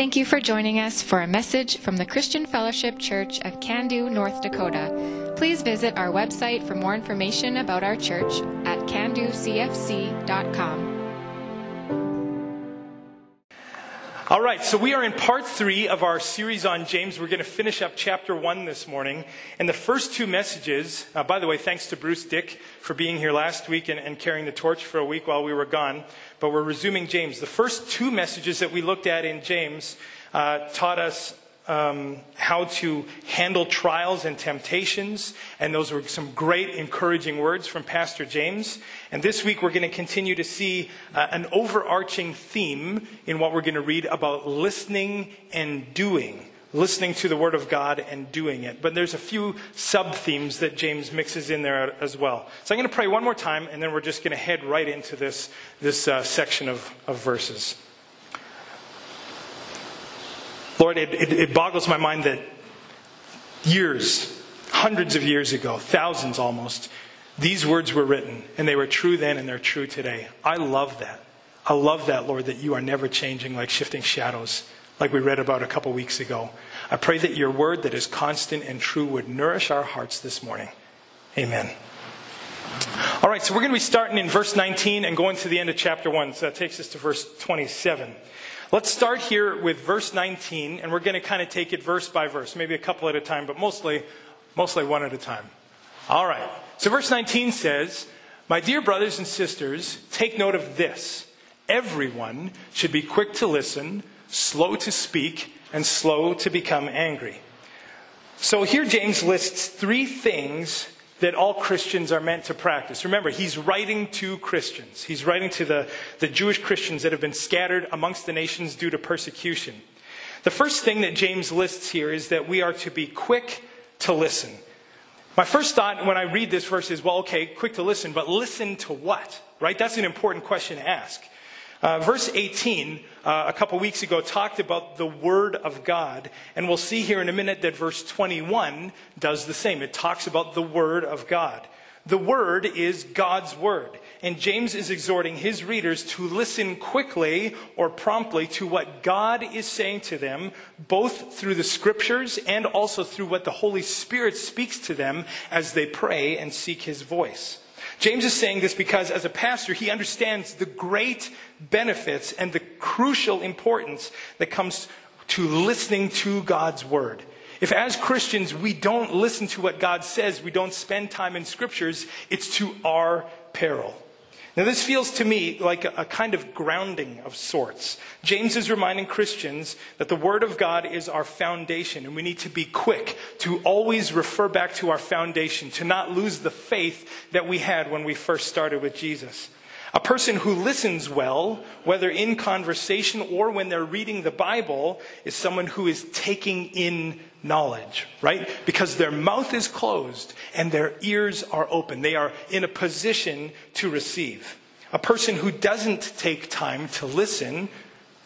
Thank you for joining us for a message from the Christian Fellowship Church of Cando, North Dakota. Please visit our website for more information about our church at candocfc.com. All right, so we are in part three of our series on James. We're going to finish up chapter one this morning. And the first two messages, uh, by the way, thanks to Bruce Dick for being here last week and, and carrying the torch for a week while we were gone. But we're resuming James. The first two messages that we looked at in James uh, taught us um, how to handle trials and temptations. And those were some great encouraging words from Pastor James. And this week we're going to continue to see uh, an overarching theme in what we're going to read about listening and doing. Listening to the Word of God and doing it. But there's a few sub themes that James mixes in there as well. So I'm going to pray one more time, and then we're just going to head right into this, this uh, section of, of verses. Lord, it, it, it boggles my mind that years, hundreds of years ago, thousands almost, these words were written, and they were true then and they're true today. I love that. I love that, Lord, that you are never changing like shifting shadows, like we read about a couple weeks ago. I pray that your word that is constant and true would nourish our hearts this morning. Amen. All right, so we're going to be starting in verse 19 and going to the end of chapter 1. So that takes us to verse 27. Let's start here with verse 19, and we're going to kind of take it verse by verse, maybe a couple at a time, but mostly, mostly one at a time. All right. So verse 19 says, My dear brothers and sisters, take note of this. Everyone should be quick to listen, slow to speak, and slow to become angry. So here James lists three things that all Christians are meant to practice. Remember, he's writing to Christians. He's writing to the, the Jewish Christians that have been scattered amongst the nations due to persecution. The first thing that James lists here is that we are to be quick to listen. My first thought when I read this verse is, well, okay, quick to listen, but listen to what? Right? That's an important question to ask. Uh, verse 18, uh, a couple weeks ago, talked about the Word of God. And we'll see here in a minute that verse 21 does the same. It talks about the Word of God. The Word is God's Word. And James is exhorting his readers to listen quickly or promptly to what God is saying to them, both through the Scriptures and also through what the Holy Spirit speaks to them as they pray and seek His voice. James is saying this because, as a pastor, he understands the great benefits and the crucial importance that comes to listening to God's word. If, as Christians, we don't listen to what God says, we don't spend time in scriptures, it's to our peril. Now, this feels to me like a, a, kind of grounding of sorts. James is reminding Christians that the Word of God is our foundation, and we need to be quick to always refer back to our foundation, to not lose the faith that we had when we first started with Jesus. A person who listens well, whether in conversation or when they're reading the Bible, is someone who is taking in knowledge, right? Because their mouth is closed and their ears are open. They are in a position to receive. A person who doesn't take time to listen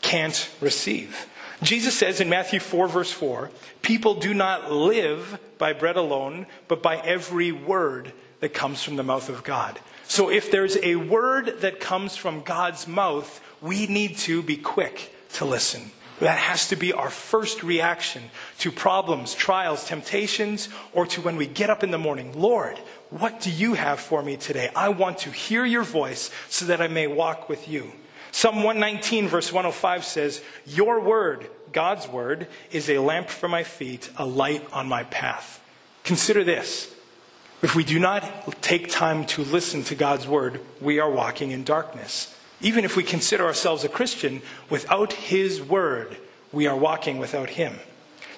can't receive. Jesus says in Matthew 4, verse 4, people do not live by bread alone, but by every word that comes from the mouth of God. So if there's a word that comes from God's mouth, we need to be quick to listen. That has to be our first reaction to problems, trials, temptations, or to when we get up in the morning. Lord, what do you have for me today? I want to hear your voice so that I may walk with you. Psalm 119, verse 105 says, Your word, God's word, is a lamp for my feet, a light on my path. Consider this. If we do not take time to listen to God's word, we are walking in darkness. Even if we consider ourselves a Christian, without His Word, we are walking without Him.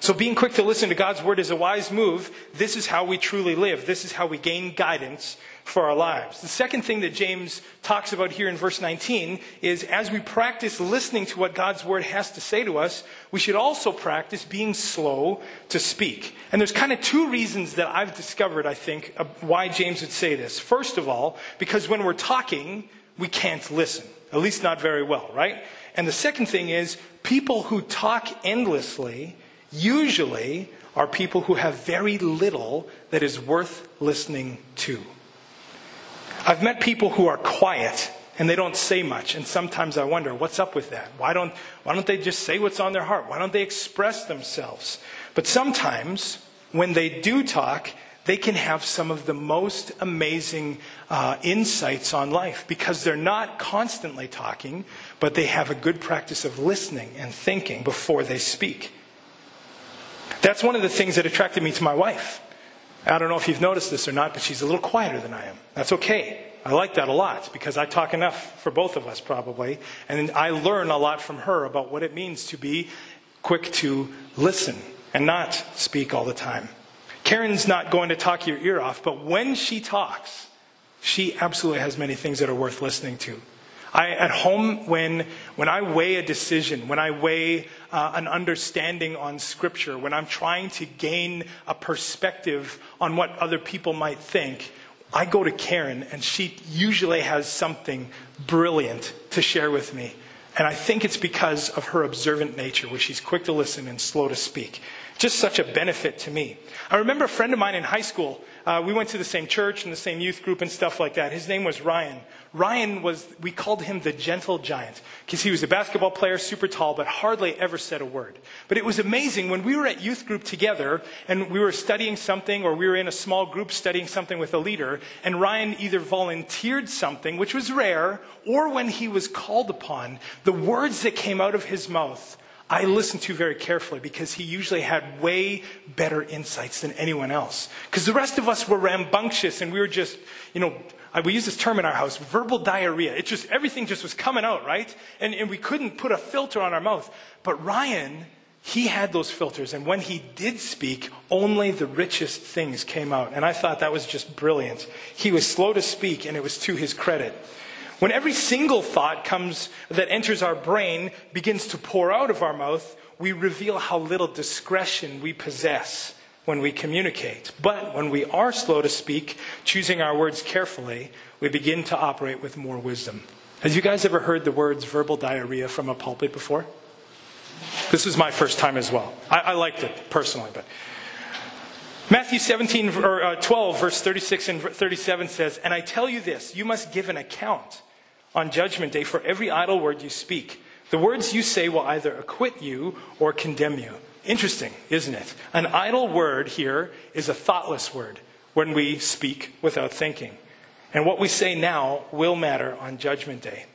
So being quick to listen to God's Word is a wise move. This is how we truly live. This is how we gain guidance for our lives. The second thing that James talks about here in verse 19 is as we practice listening to what God's Word has to say to us, we should also practice being slow to speak. And there's kind of two reasons that I've discovered, I think, uh, why James would say this. First of all, because when we're talking, we can't listen. At least not very well, right? And the second thing is people who talk endlessly usually are people who have very little that is worth listening to. I've met people who are quiet and they don't say much. And sometimes I wonder, what's up with that? Why don't, why don't they just say what's on their heart? Why don't they express themselves? But sometimes, when they do talk, they can have some of the most amazing uh, insights on life because they're not constantly talking, but they have a good practice of listening and thinking before they speak. That's one of the things that attracted me to my wife. I don't know if you've noticed this or not, but she's a little quieter than I am. That's okay. I like that a lot because I talk enough for both of us, probably. And I learn a lot from her about what it means to be quick to listen and not speak all the time. Karen's not going to talk your ear off, but when she talks, she absolutely has many things that are worth listening to. I, at home, when, when I weigh a decision, when I weigh uh, an understanding on Scripture, when I'm trying to gain a perspective on what other people might think, I go to Karen, and she usually has something brilliant to share with me. And I think it's because of her observant nature, where she's quick to listen and slow to speak. Just such a benefit to me. I remember a friend of mine in high school. Uh, we went to the same church and the same youth group and stuff like that. His name was Ryan. Ryan was, we called him the gentle giant because he was a basketball player, super tall, but hardly ever said a word. But it was amazing when we were at youth group together and we were studying something or we were in a small group studying something with a leader and Ryan either volunteered something, which was rare, or when he was called upon, the words that came out of his mouth I listened to very carefully because he usually had way better insights than anyone else. Because the rest of us were rambunctious and we were just, you know, we use this term in our house, verbal diarrhea. It just, everything just was coming out, right? And, and we couldn't put a filter on our mouth. But Ryan, he had those filters. And when he did speak, only the richest things came out. And I thought that was just brilliant. He was slow to speak and it was to his credit. When every single thought comes that enters our brain begins to pour out of our mouth, we reveal how little discretion we possess when we communicate. But when we are slow to speak, choosing our words carefully, we begin to operate with more wisdom. Have you guys ever heard the words verbal diarrhea from a pulpit before? This is my first time as well. I, I liked it personally, but Matthew 17 or uh, 12 verse 36 and 37 says, "And I tell you this, you must give an account on Judgment Day for every idle word you speak. The words you say will either acquit you or condemn you. Interesting, isn't it? An idle word here is a thoughtless word when we speak without thinking. And what we say now will matter on Judgment Day.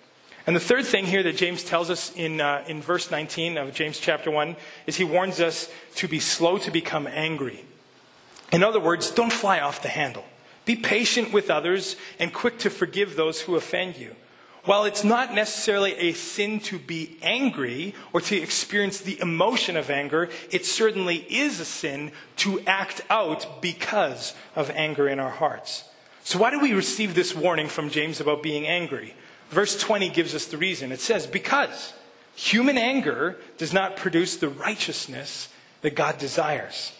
And the third thing here that James tells us in, uh, in verse 19 of James chapter 1 is he warns us to be slow to become angry. In other words, don't fly off the handle. Be patient with others and quick to forgive those who offend you. While it's not necessarily a sin to be angry or to experience the emotion of anger, it certainly is a sin to act out because of anger in our hearts. So, why do we receive this warning from James about being angry? Verse 20 gives us the reason. It says, Because human anger does not produce the righteousness that God desires.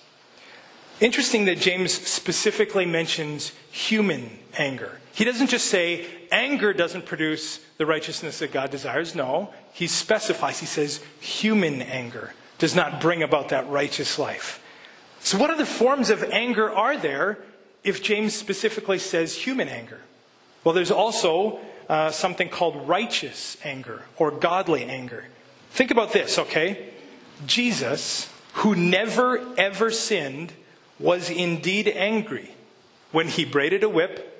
Interesting that James specifically mentions human anger. He doesn't just say anger doesn't produce the righteousness that God desires. No, he specifies, he says human anger does not bring about that righteous life. So, what other forms of anger are there if James specifically says human anger? Well, there's also uh, something called righteous anger or godly anger. Think about this, okay? Jesus, who never ever sinned, was indeed angry when he braided a whip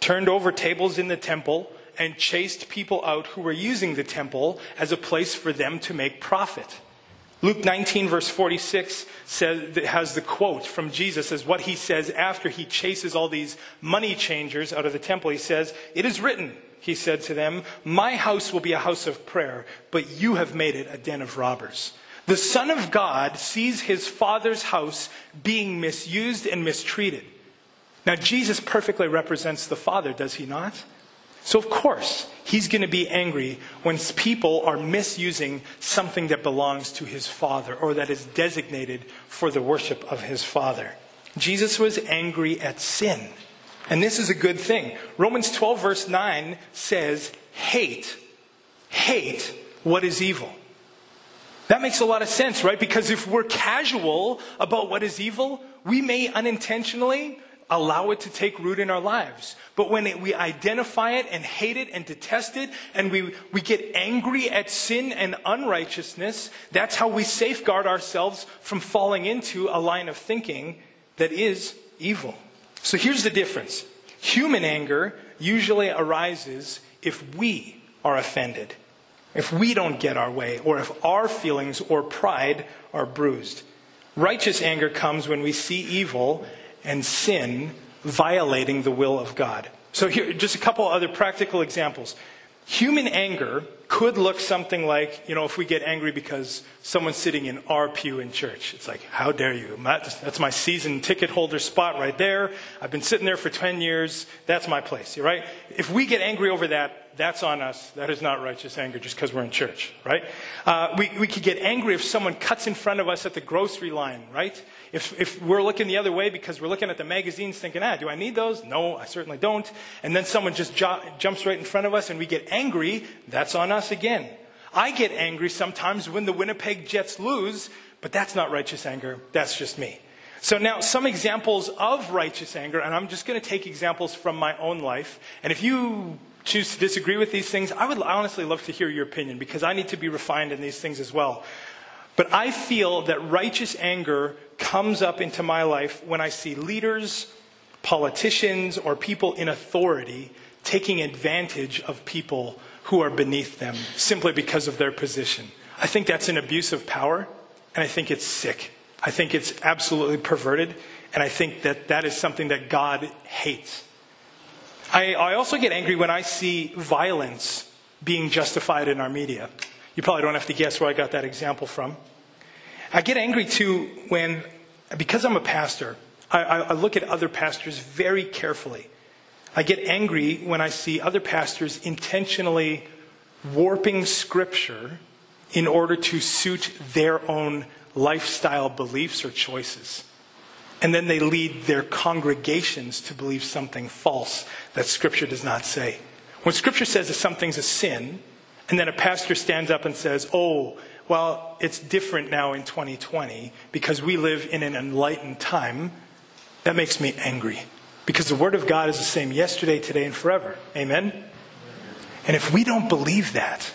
turned over tables in the temple, and chased people out who were using the temple as a place for them to make profit. Luke 19, verse 46, says, has the quote from Jesus as what he says after he chases all these money changers out of the temple. He says, It is written, he said to them, My house will be a house of prayer, but you have made it a den of robbers. The Son of God sees his Father's house being misused and mistreated. Now, Jesus perfectly represents the Father, does he not? So, of course, he's going to be angry when people are misusing something that belongs to his Father or that is designated for the worship of his Father. Jesus was angry at sin. And this is a good thing. Romans 12, verse 9 says, hate, hate what is evil. That makes a lot of sense, right? Because if we're casual about what is evil, we may unintentionally allow it to take root in our lives. But when it, we identify it and hate it and detest it, and we, we get angry at sin and unrighteousness, that's how we safeguard ourselves from falling into a line of thinking that is evil. So here's the difference human anger usually arises if we are offended, if we don't get our way, or if our feelings or pride are bruised. Righteous anger comes when we see evil and sin violating the will of God. So, here, just a couple other practical examples. Human anger could look something like, you know, if we get angry because someone's sitting in our pew in church. It's like, how dare you? That's my season ticket holder spot right there. I've been sitting there for 10 years. That's my place, right? If we get angry over that, that's on us. That is not righteous anger just because we're in church, right? Uh, we, we could get angry if someone cuts in front of us at the grocery line, right? If, if we're looking the other way because we're looking at the magazines thinking, ah, do I need those? No, I certainly don't. And then someone just jo- jumps right in front of us and we get angry, that's on us again. I get angry sometimes when the Winnipeg Jets lose, but that's not righteous anger. That's just me. So now some examples of righteous anger, and I'm just going to take examples from my own life. And if you choose to disagree with these things, I would honestly love to hear your opinion because I need to be refined in these things as well. But I feel that righteous anger comes up into my life when I see leaders, politicians, or people in authority taking advantage of people who are beneath them simply because of their position. I think that's an abuse of power, and I think it's sick. I think it's absolutely perverted, and I think that that is something that God hates. I, I also get angry when I see violence being justified in our media. You probably don't have to guess where I got that example from. I get angry too when, because I'm a pastor, I, I, look at other pastors very carefully. I get angry when I see other pastors intentionally warping scripture in order to suit their own lifestyle beliefs or choices. And then they lead their congregations to believe something false that Scripture does not say. When Scripture says that something's a sin, and then a pastor stands up and says, oh, well, it's different now in 2020 because we live in an enlightened time, that makes me angry. Because the Word of God is the same yesterday, today, and forever. Amen? And if we don't believe that,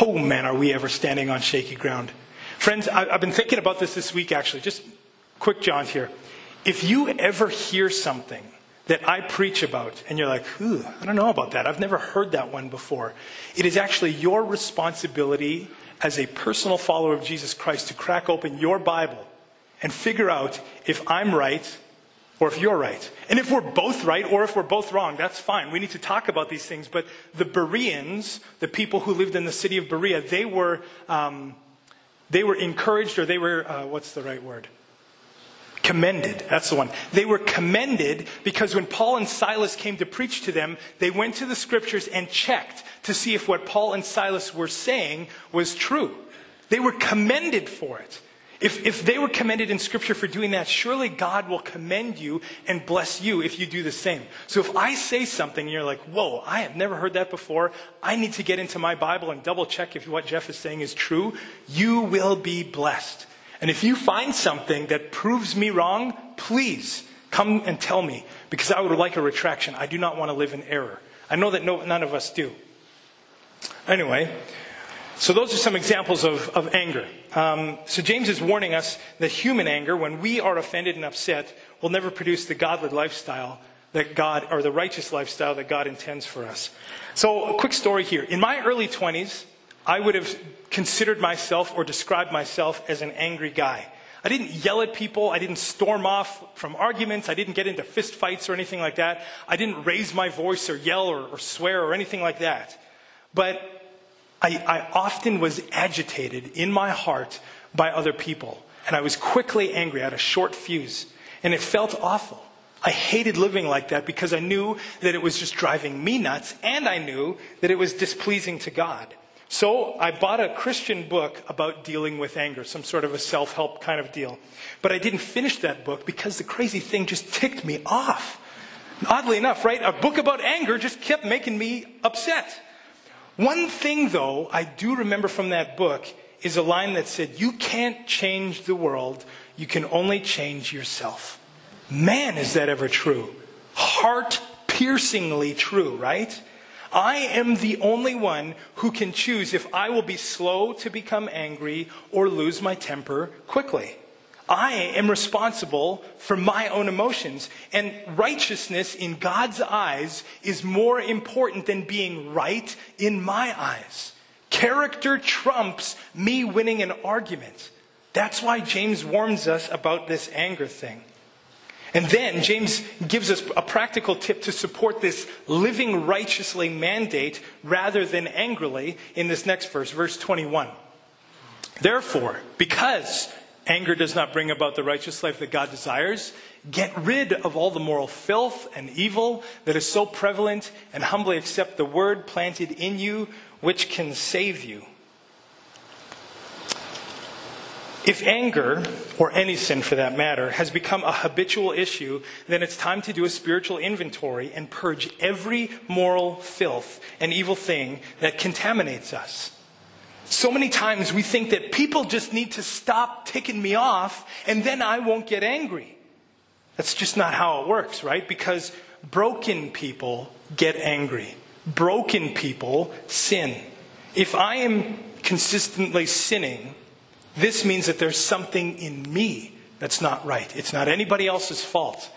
oh man, are we ever standing on shaky ground. Friends, I've been thinking about this this week actually. Just quick jaunt here. If you ever hear something that I preach about and you're like, ooh, I don't know about that. I've never heard that one before. It is actually your responsibility as a personal follower of Jesus Christ to crack open your Bible and figure out if I'm right or if you're right. And if we're both right or if we're both wrong, that's fine. We need to talk about these things. But the Bereans, the people who lived in the city of Berea, they were, um, they were encouraged or they were, uh, what's the right word? Commended. That's the one. They were commended because when Paul and Silas came to preach to them, they went to the scriptures and checked to see if what Paul and Silas were saying was true. They were commended for it. If, if they were commended in Scripture for doing that, surely God will commend you and bless you if you do the same. So if I say something and you're like, whoa, I have never heard that before, I need to get into my Bible and double check if what Jeff is saying is true, you will be blessed. And if you find something that proves me wrong, please come and tell me because I would like a retraction. I do not want to live in error. I know that no, none of us do. Anyway, so those are some examples of, of anger. Um, so James is warning us that human anger, when we are offended and upset, will never produce the godly lifestyle that God, or the righteous lifestyle that God intends for us. So a quick story here. In my early 20s, I would have considered myself or described myself as an angry guy. I didn't yell at people. I didn't storm off from arguments. I didn't get into fist fights or anything like that. I didn't raise my voice or yell or, or swear or anything like that. But I, I often was agitated in my heart by other people. And I was quickly angry. I had a short fuse. And it felt awful. I hated living like that because I knew that it was just driving me nuts and I knew that it was displeasing to God. So I bought a Christian book about dealing with anger, some sort of a self help kind of deal. But I didn't finish that book because the crazy thing just ticked me off. Oddly enough, right? A book about anger just kept making me upset. One thing, though, I do remember from that book is a line that said, You can't change the world, you can only change yourself. Man, is that ever true? Heart piercingly true, right? I am the only one who can choose if I will be slow to become angry or lose my temper quickly. I am responsible for my own emotions. And righteousness in God's eyes is more important than being right in my eyes. Character trumps me winning an argument. That's why James warns us about this anger thing. And then James gives us a practical tip to support this living righteously mandate rather than angrily in this next verse, verse 21. Therefore, because anger does not bring about the righteous life that God desires, get rid of all the moral filth and evil that is so prevalent and humbly accept the word planted in you, which can save you. If anger, or any sin for that matter, has become a habitual issue, then it's time to do a spiritual inventory and purge every moral filth and evil thing that contaminates us. So many times we think that people just need to stop ticking me off and then I won't get angry. That's just not how it works, right? Because broken people get angry. Broken people sin. If I am consistently sinning, this means that there's something in me that's not right. It's not anybody else's fault.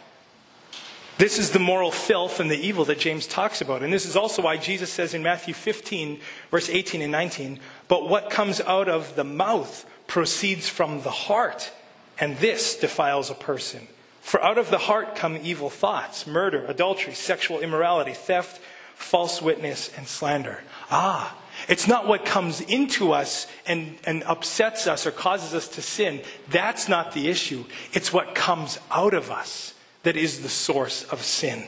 This is the moral filth and the evil that James talks about. And this is also why Jesus says in Matthew 15, verse 18 and 19, But what comes out of the mouth proceeds from the heart, and this defiles a person. For out of the heart come evil thoughts, murder, adultery, sexual immorality, theft, false witness, and slander. Ah, it's not what comes into us and, and upsets us or causes us to sin. That's not the issue. It's what comes out of us that is the source of sin.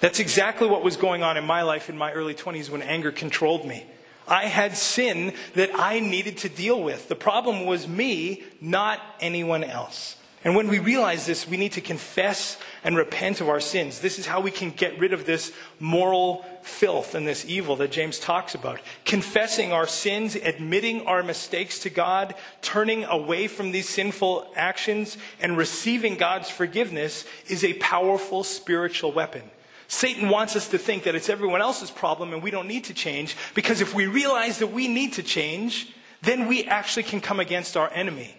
That's exactly what was going on in my life in my early 20s when anger controlled me. I had sin that I needed to deal with. The problem was me, not anyone else. And when we realize this, we need to confess and repent of our sins. This is how we can get rid of this moral filth and this evil that James talks about. Confessing our sins, admitting our mistakes to God, turning away from these sinful actions, and receiving God's forgiveness is a powerful spiritual weapon. Satan wants us to think that it's everyone else's problem and we don't need to change because if we realize that we need to change, then we actually can come against our enemy.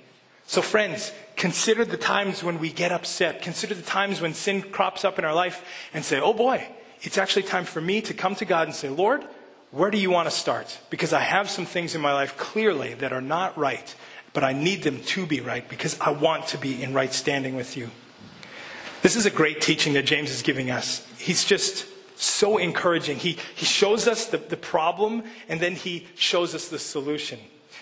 So, friends, consider the times when we get upset. Consider the times when sin crops up in our life and say, oh boy, it's actually time for me to come to God and say, Lord, where do you want to start? Because I have some things in my life clearly that are not right, but I need them to be right because I want to be in right standing with you. This is a great teaching that James is giving us. He's just so encouraging. He, he shows us the, the problem and then he shows us the solution.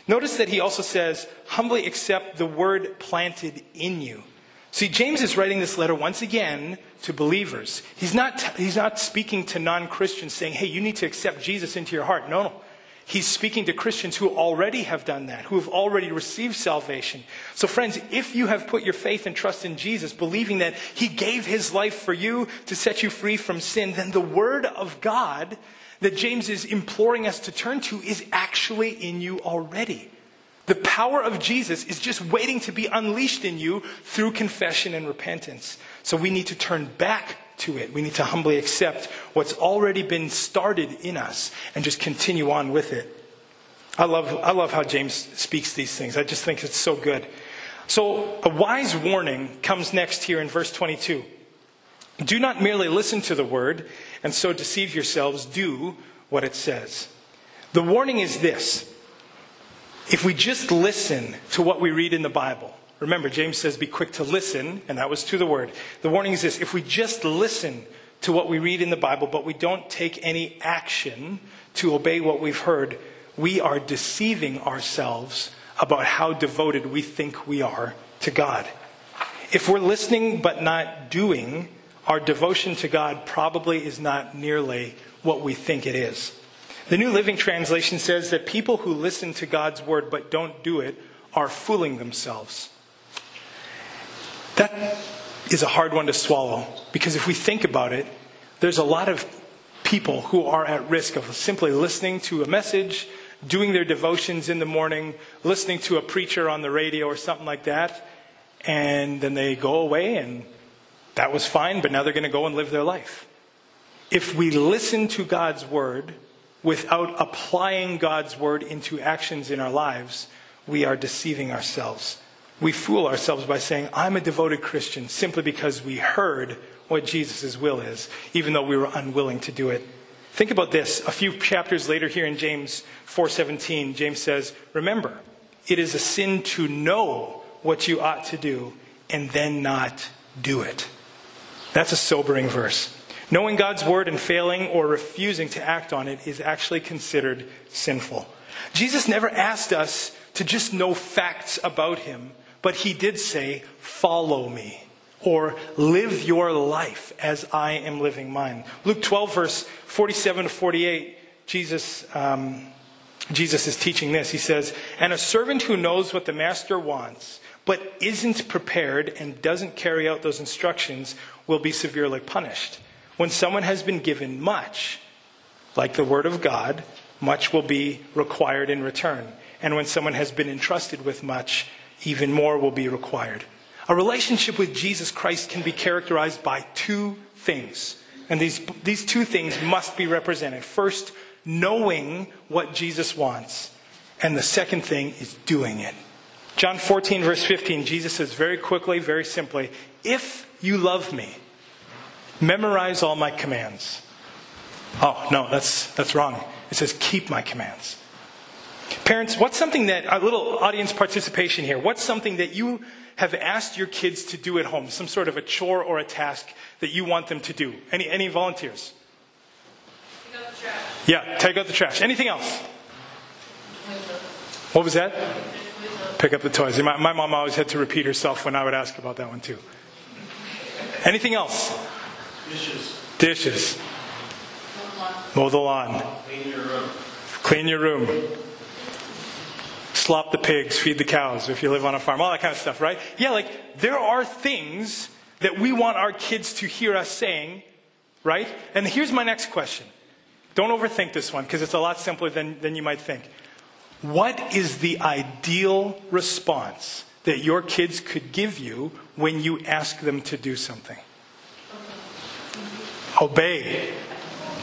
Notice that he also says, humbly accept the word planted in you. See, James is writing this letter once again to believers. He's not, he's not speaking to non Christians saying, hey, you need to accept Jesus into your heart. No, no. He's speaking to Christians who already have done that, who have already received salvation. So, friends, if you have put your faith and trust in Jesus, believing that He gave His life for you to set you free from sin, then the Word of God that James is imploring us to turn to is actually in you already. The power of Jesus is just waiting to be unleashed in you through confession and repentance. So we need to turn back to it. We need to humbly accept what's already been started in us and just continue on with it. I love, I love how James speaks these things. I just think it's so good. So, a wise warning comes next here in verse 22. Do not merely listen to the word and so deceive yourselves, do what it says. The warning is this if we just listen to what we read in the Bible, remember, James says, be quick to listen, and that was to the word. The warning is this if we just listen to what we read in the Bible, but we don't take any action to obey what we've heard, we are deceiving ourselves about how devoted we think we are to God. If we're listening but not doing, our devotion to God probably is not nearly what we think it is. The New Living Translation says that people who listen to God's word but don't do it are fooling themselves. That is a hard one to swallow because if we think about it, there's a lot of people who are at risk of simply listening to a message, doing their devotions in the morning, listening to a preacher on the radio or something like that, and then they go away and That was fine, but now they're going to go and live their life. If we listen to God's word without applying God's word into actions in our lives, we are deceiving ourselves. We fool ourselves by saying, I'm a devoted Christian simply because we heard what Jesus' will is, even though we were unwilling to do it. Think about this. A few chapters later here in James 4:17, James says, "Remember, it is a sin to know what you ought to do and then not do it." That's a sobering verse. Knowing God's word and failing or refusing to act on it is actually considered sinful. Jesus never asked us to just know facts about him, but he did say, Follow me or live your life as I am living mine. Luke 12, verse 47 to 48, Jesus, um, Jesus is teaching this. He says, And a servant who knows what the master wants, but isn't prepared and doesn't carry out those instructions will be severely punished. When someone has been given much, like the word of God, much will be required in return. And when someone has been entrusted with much, even more will be required. A relationship with Jesus Christ can be characterized by two things. And these, these two things must be represented. First, knowing what Jesus wants. And the second thing is doing it. John 14, verse 15, Jesus says very quickly, very simply, If you love me, memorize all my commands. Oh, no, that's, that's wrong. It says, Keep my commands. Parents, what's something that, a little audience participation here, what's something that you have asked your kids to do at home, some sort of a chore or a task that you want them to do? Any, any volunteers? Take out the trash. Yeah, take out the trash. Anything else? What was that? Pick up the toys. My, my mom always had to repeat herself when I would ask about that one too. Anything else? Dishes. Dishes. Mow the lawn. Clean your room. Clean your room. Slop the pigs, feed the cows if you live on a farm, all that kind of stuff, right? Yeah, like there are things that we want our kids to hear us saying, right? And here's my next question. Don't overthink this one because it's a lot simpler than, than you might think. What is the ideal response that your kids could give you when you ask them to do something? Obey.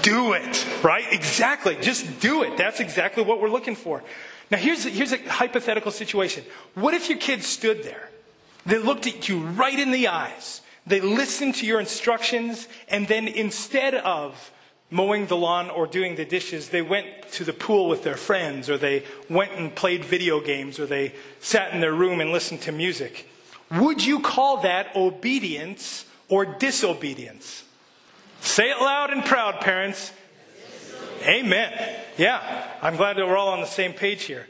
Do it, right? Exactly. Just do it. That's exactly what we're looking for. Now, here's, here's a hypothetical situation. What if your kids stood there? They looked at you right in the eyes. They listened to your instructions, and then instead of mowing the lawn or doing the dishes, they went to the pool with their friends, or they went and played video games, or they sat in their room and listened to music. Would you call that obedience or disobedience? Say it loud and proud, parents. Amen. Yeah, I'm glad that we're all on the same page here.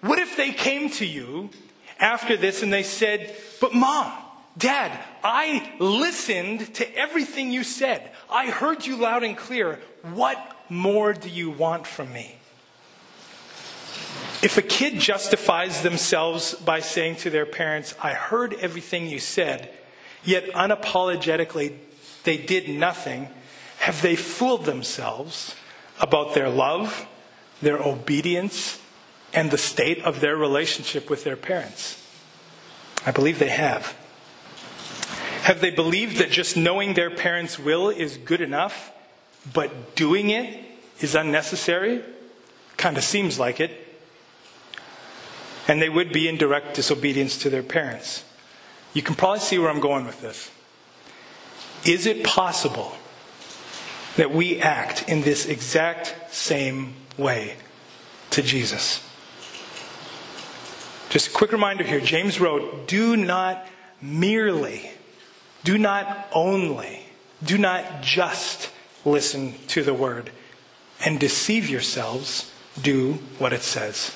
What if they came to you after this and they said, But mom, dad, I listened to everything you said. I heard you loud and clear. What more do you want from me? If a kid justifies themselves by saying to their parents, I heard everything you said, yet unapologetically they did nothing, have they fooled themselves about their love, their obedience, and the state of their relationship with their parents? I believe they have. Have they believed that just knowing their parents' will is good enough, but doing it is unnecessary? Kind of seems like it. And they would be in direct disobedience to their parents. You can probably see where I'm going with this. Is it possible that we act in this exact same way to Jesus? Just a quick reminder here James wrote, Do not merely, do not only, do not just listen to the word and deceive yourselves, do what it says.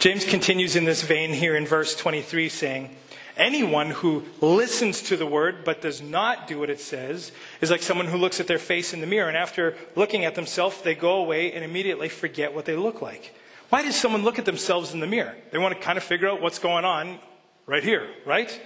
James continues in this vein here in verse 23, saying, Anyone who listens to the word but does not do what it says is like someone who looks at their face in the mirror and after looking at themselves, they go away and immediately forget what they look like. Why does someone look at themselves in the mirror? They want to kind of figure out what's going on right here, right?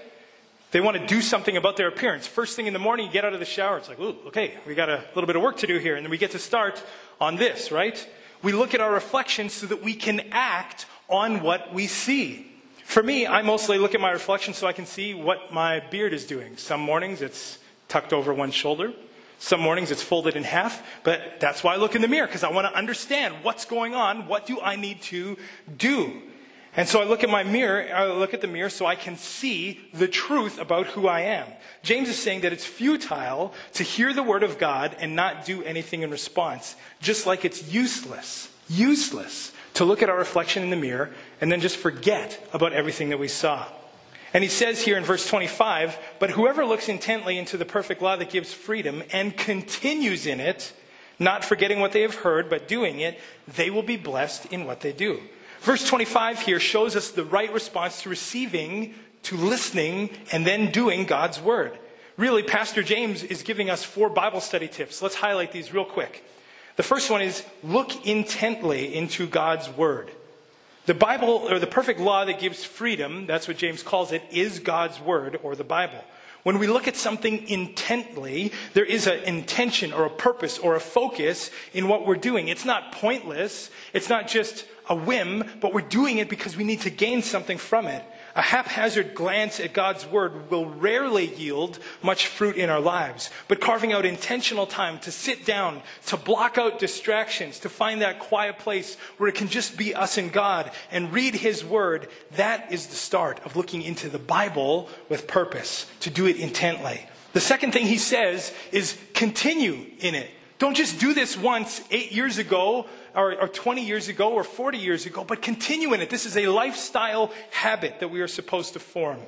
They want to do something about their appearance. First thing in the morning, you get out of the shower, it's like, ooh, okay, we got a little bit of work to do here, and then we get to start on this, right? We look at our reflection so that we can act on what we see. For me, I mostly look at my reflection so I can see what my beard is doing. Some mornings it's tucked over one shoulder. Some mornings it's folded in half, but that's why I look in the mirror, because I want to understand what's going on. What do I need to do? And so I look at my mirror, I look at the mirror so I can see the truth about who I am. James is saying that it's futile to hear the word of God and not do anything in response, just like it's useless, useless to look at our reflection in the mirror and then just forget about everything that we saw. And he says here in verse 25, but whoever looks intently into the perfect law that gives freedom and continues in it, not forgetting what they have heard, but doing it, they will be blessed in what they do. Verse 25 here shows us the right response to receiving, to listening, and then doing God's word. Really, Pastor James is giving us four Bible study tips. Let's highlight these real quick. The first one is look intently into God's word. The Bible, or the perfect law that gives freedom, that's what James calls it, is God's word or the Bible. When we look at something intently, there is an intention or a purpose or a focus in what we're doing. It's not pointless. It's not just a whim, but we're doing it because we need to gain something from it. A haphazard glance at God's Word will rarely yield much fruit in our lives, but carving out intentional time to sit down, to block out distractions, to find that quiet place where it can just be us and God and read His Word, that is the start of looking into the Bible with purpose, to do it intently. The second thing he says is continue in it. Don't just do this once eight years ago or, or 20 years ago or 40 years ago, but continue in it. This is a lifestyle habit that we are supposed to form.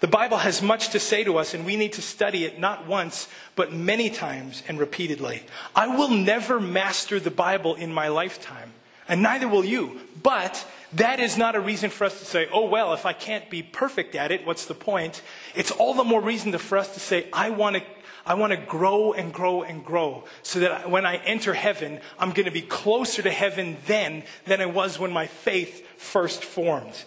The Bible has much to say to us, and we need to study it not once, but many times and repeatedly. I will never master the Bible in my lifetime, and neither will you. But that is not a reason for us to say, oh, well, if I can't be perfect at it, what's the point? It's all the more reason for us to say, I want to I want to grow and grow and grow so that when I enter heaven, I'm going to be closer to heaven then than I was when my faith first formed.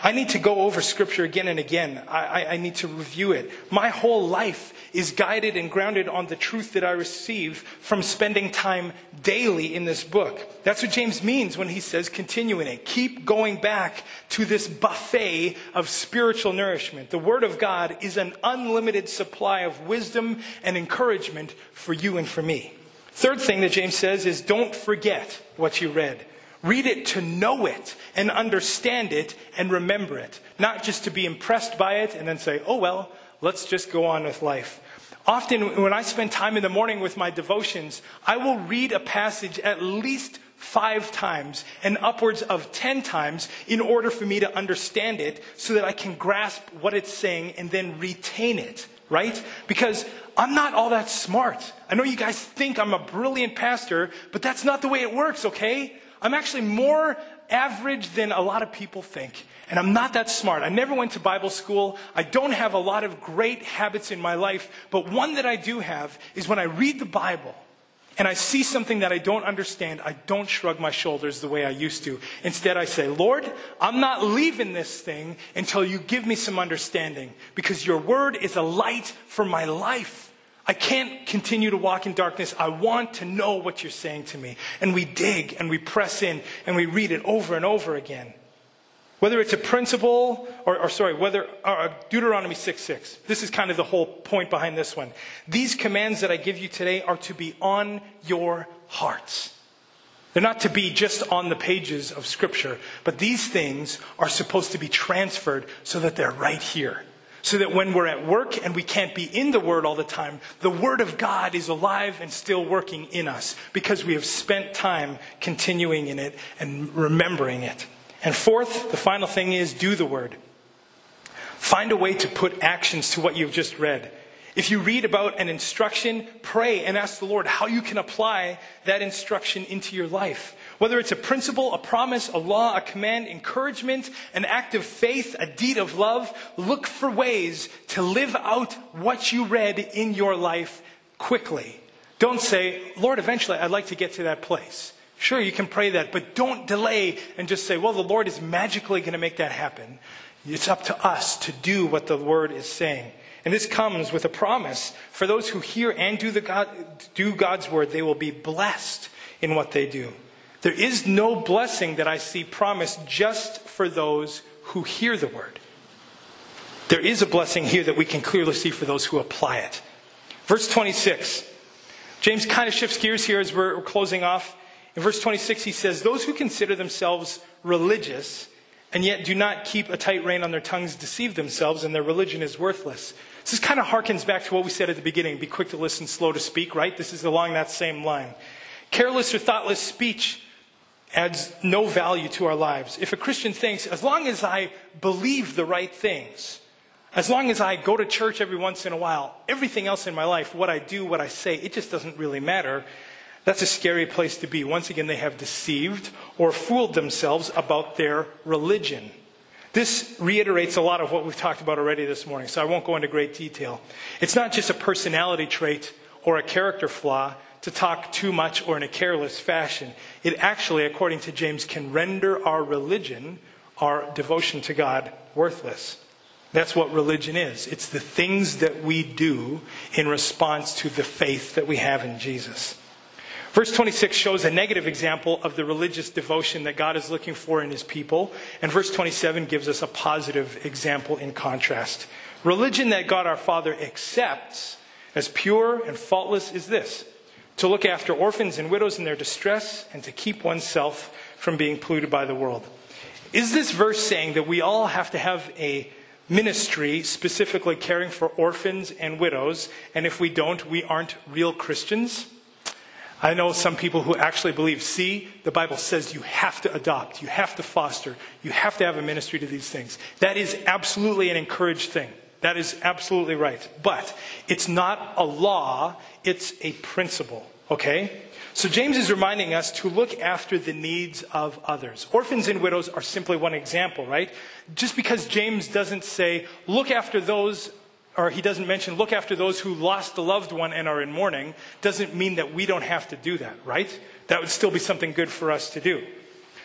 I need to go over scripture again and again. I, I, I, need to review it. My whole life is guided and grounded on the truth that I receive from spending time daily in this book. That's what James means when he says continue in it. Keep going back to this buffet of spiritual nourishment. The Word of God is an unlimited supply of wisdom and encouragement for you and for me. Third thing that James says is don't forget what you read. Read it to know it and understand it and remember it, not just to be impressed by it and then say, oh, well, let's just go on with life. Often, when I spend time in the morning with my devotions, I will read a passage at least five times and upwards of ten times in order for me to understand it so that I can grasp what it's saying and then retain it, right? Because I'm not all that smart. I know you guys think I'm a brilliant pastor, but that's not the way it works, okay? I'm actually more average than a lot of people think. And I'm not that smart. I never went to Bible school. I don't have a lot of great habits in my life. But one that I do have is when I read the Bible and I see something that I don't understand, I don't shrug my shoulders the way I used to. Instead, I say, Lord, I'm not leaving this thing until you give me some understanding because your word is a light for my life. I can't continue to walk in darkness. I want to know what you're saying to me. And we dig and we press in and we read it over and over again. Whether it's a principle, or, or sorry, whether uh, Deuteronomy 6 6. This is kind of the whole point behind this one. These commands that I give you today are to be on your hearts. They're not to be just on the pages of Scripture, but these things are supposed to be transferred so that they're right here. So that when we're at work and we can't be in the Word all the time, the Word of God is alive and still working in us because we have spent time continuing in it and remembering it. And fourth, the final thing is do the Word. Find a way to put actions to what you've just read. If you read about an instruction, pray and ask the Lord how you can apply that instruction into your life. Whether it's a principle, a promise, a law, a command, encouragement, an act of faith, a deed of love, look for ways to live out what you read in your life quickly. Don't say, Lord, eventually I'd like to get to that place. Sure, you can pray that, but don't delay and just say, well, the Lord is magically going to make that happen. It's up to us to do what the Word is saying. And this comes with a promise for those who hear and do, the God, do God's Word, they will be blessed in what they do. There is no blessing that I see promised just for those who hear the word. There is a blessing here that we can clearly see for those who apply it. Verse 26. James kind of shifts gears here as we're closing off. In verse 26, he says, Those who consider themselves religious and yet do not keep a tight rein on their tongues deceive themselves, and their religion is worthless. This kind of harkens back to what we said at the beginning be quick to listen, slow to speak, right? This is along that same line. Careless or thoughtless speech adds no value to our lives. If a Christian thinks, as long as I believe the right things, as long as I go to church every once in a while, everything else in my life, what I do, what I say, it just doesn't really matter. That's a scary place to be. Once again, they have deceived or fooled themselves about their religion. This reiterates a lot of what we've talked about already this morning, so I won't go into great detail. It's not just a personality trait or a character flaw to talk too much or in a careless fashion. It actually, according to James, can render our religion, our devotion to God, worthless. That's what religion is. It's the things that we do in response to the faith that we have in Jesus. Verse 26 shows a negative example of the religious devotion that God is looking for in his people, and verse 27 gives us a positive example in contrast. Religion that God our Father accepts as pure and faultless is this to look after orphans and widows in their distress and to keep oneself from being polluted by the world. Is this verse saying that we all have to have a ministry specifically caring for orphans and widows, and if we don't, we aren't real Christians? I know some people who actually believe, see, the Bible says you have to adopt, you have to foster, you have to have a ministry to these things. That is absolutely an encouraged thing. That is absolutely right. But it's not a law, it's a principle, okay? So James is reminding us to look after the needs of others. Orphans and widows are simply one example, right? Just because James doesn't say, look after those or he doesn't mention look after those who lost a loved one and are in mourning, doesn't mean that we don't have to do that, right? That would still be something good for us to do.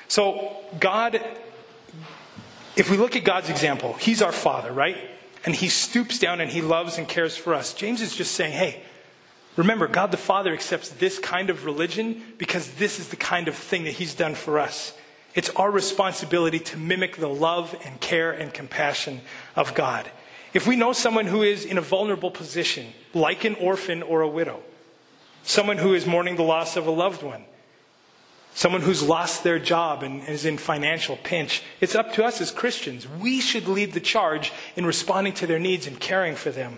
So, God, if we look at God's example, He's our Father, right? And He stoops down and He loves and cares for us. James is just saying, hey, remember, God the Father accepts this kind of religion because this is the kind of thing that He's done for us. It's our responsibility to mimic the love and care and compassion of God. If we know someone who is in a vulnerable position, like an orphan or a widow, someone who is mourning the loss of a loved one, someone who's lost their job and is in financial pinch, it's up to us as Christians. We should lead the charge in responding to their needs and caring for them.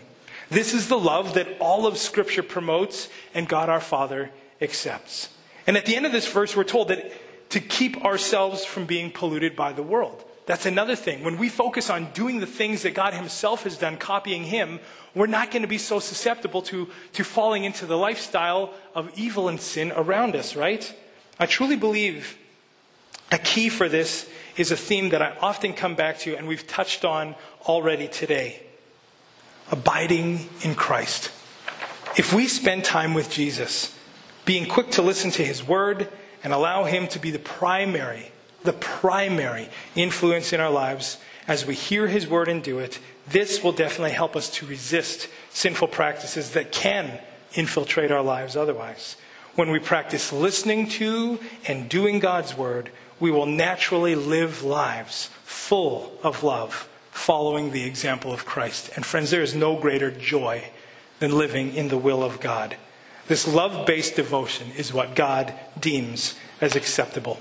This is the love that all of Scripture promotes and God our Father accepts. And at the end of this verse, we're told that to keep ourselves from being polluted by the world. That's another thing. When we focus on doing the things that God Himself has done, copying Him, we're not going to be so susceptible to, to falling into the lifestyle of evil and sin around us, right? I truly believe a key for this is a theme that I often come back to, and we've touched on already today abiding in Christ. If we spend time with Jesus, being quick to listen to His word and allow Him to be the primary the primary influence in our lives as we hear His word and do it, this will definitely help us to resist sinful practices that can infiltrate our lives otherwise. When we practice listening to and doing God's word, we will naturally live lives full of love, following the example of Christ. And friends, there is no greater joy than living in the will of God. This love based devotion is what God deems as acceptable.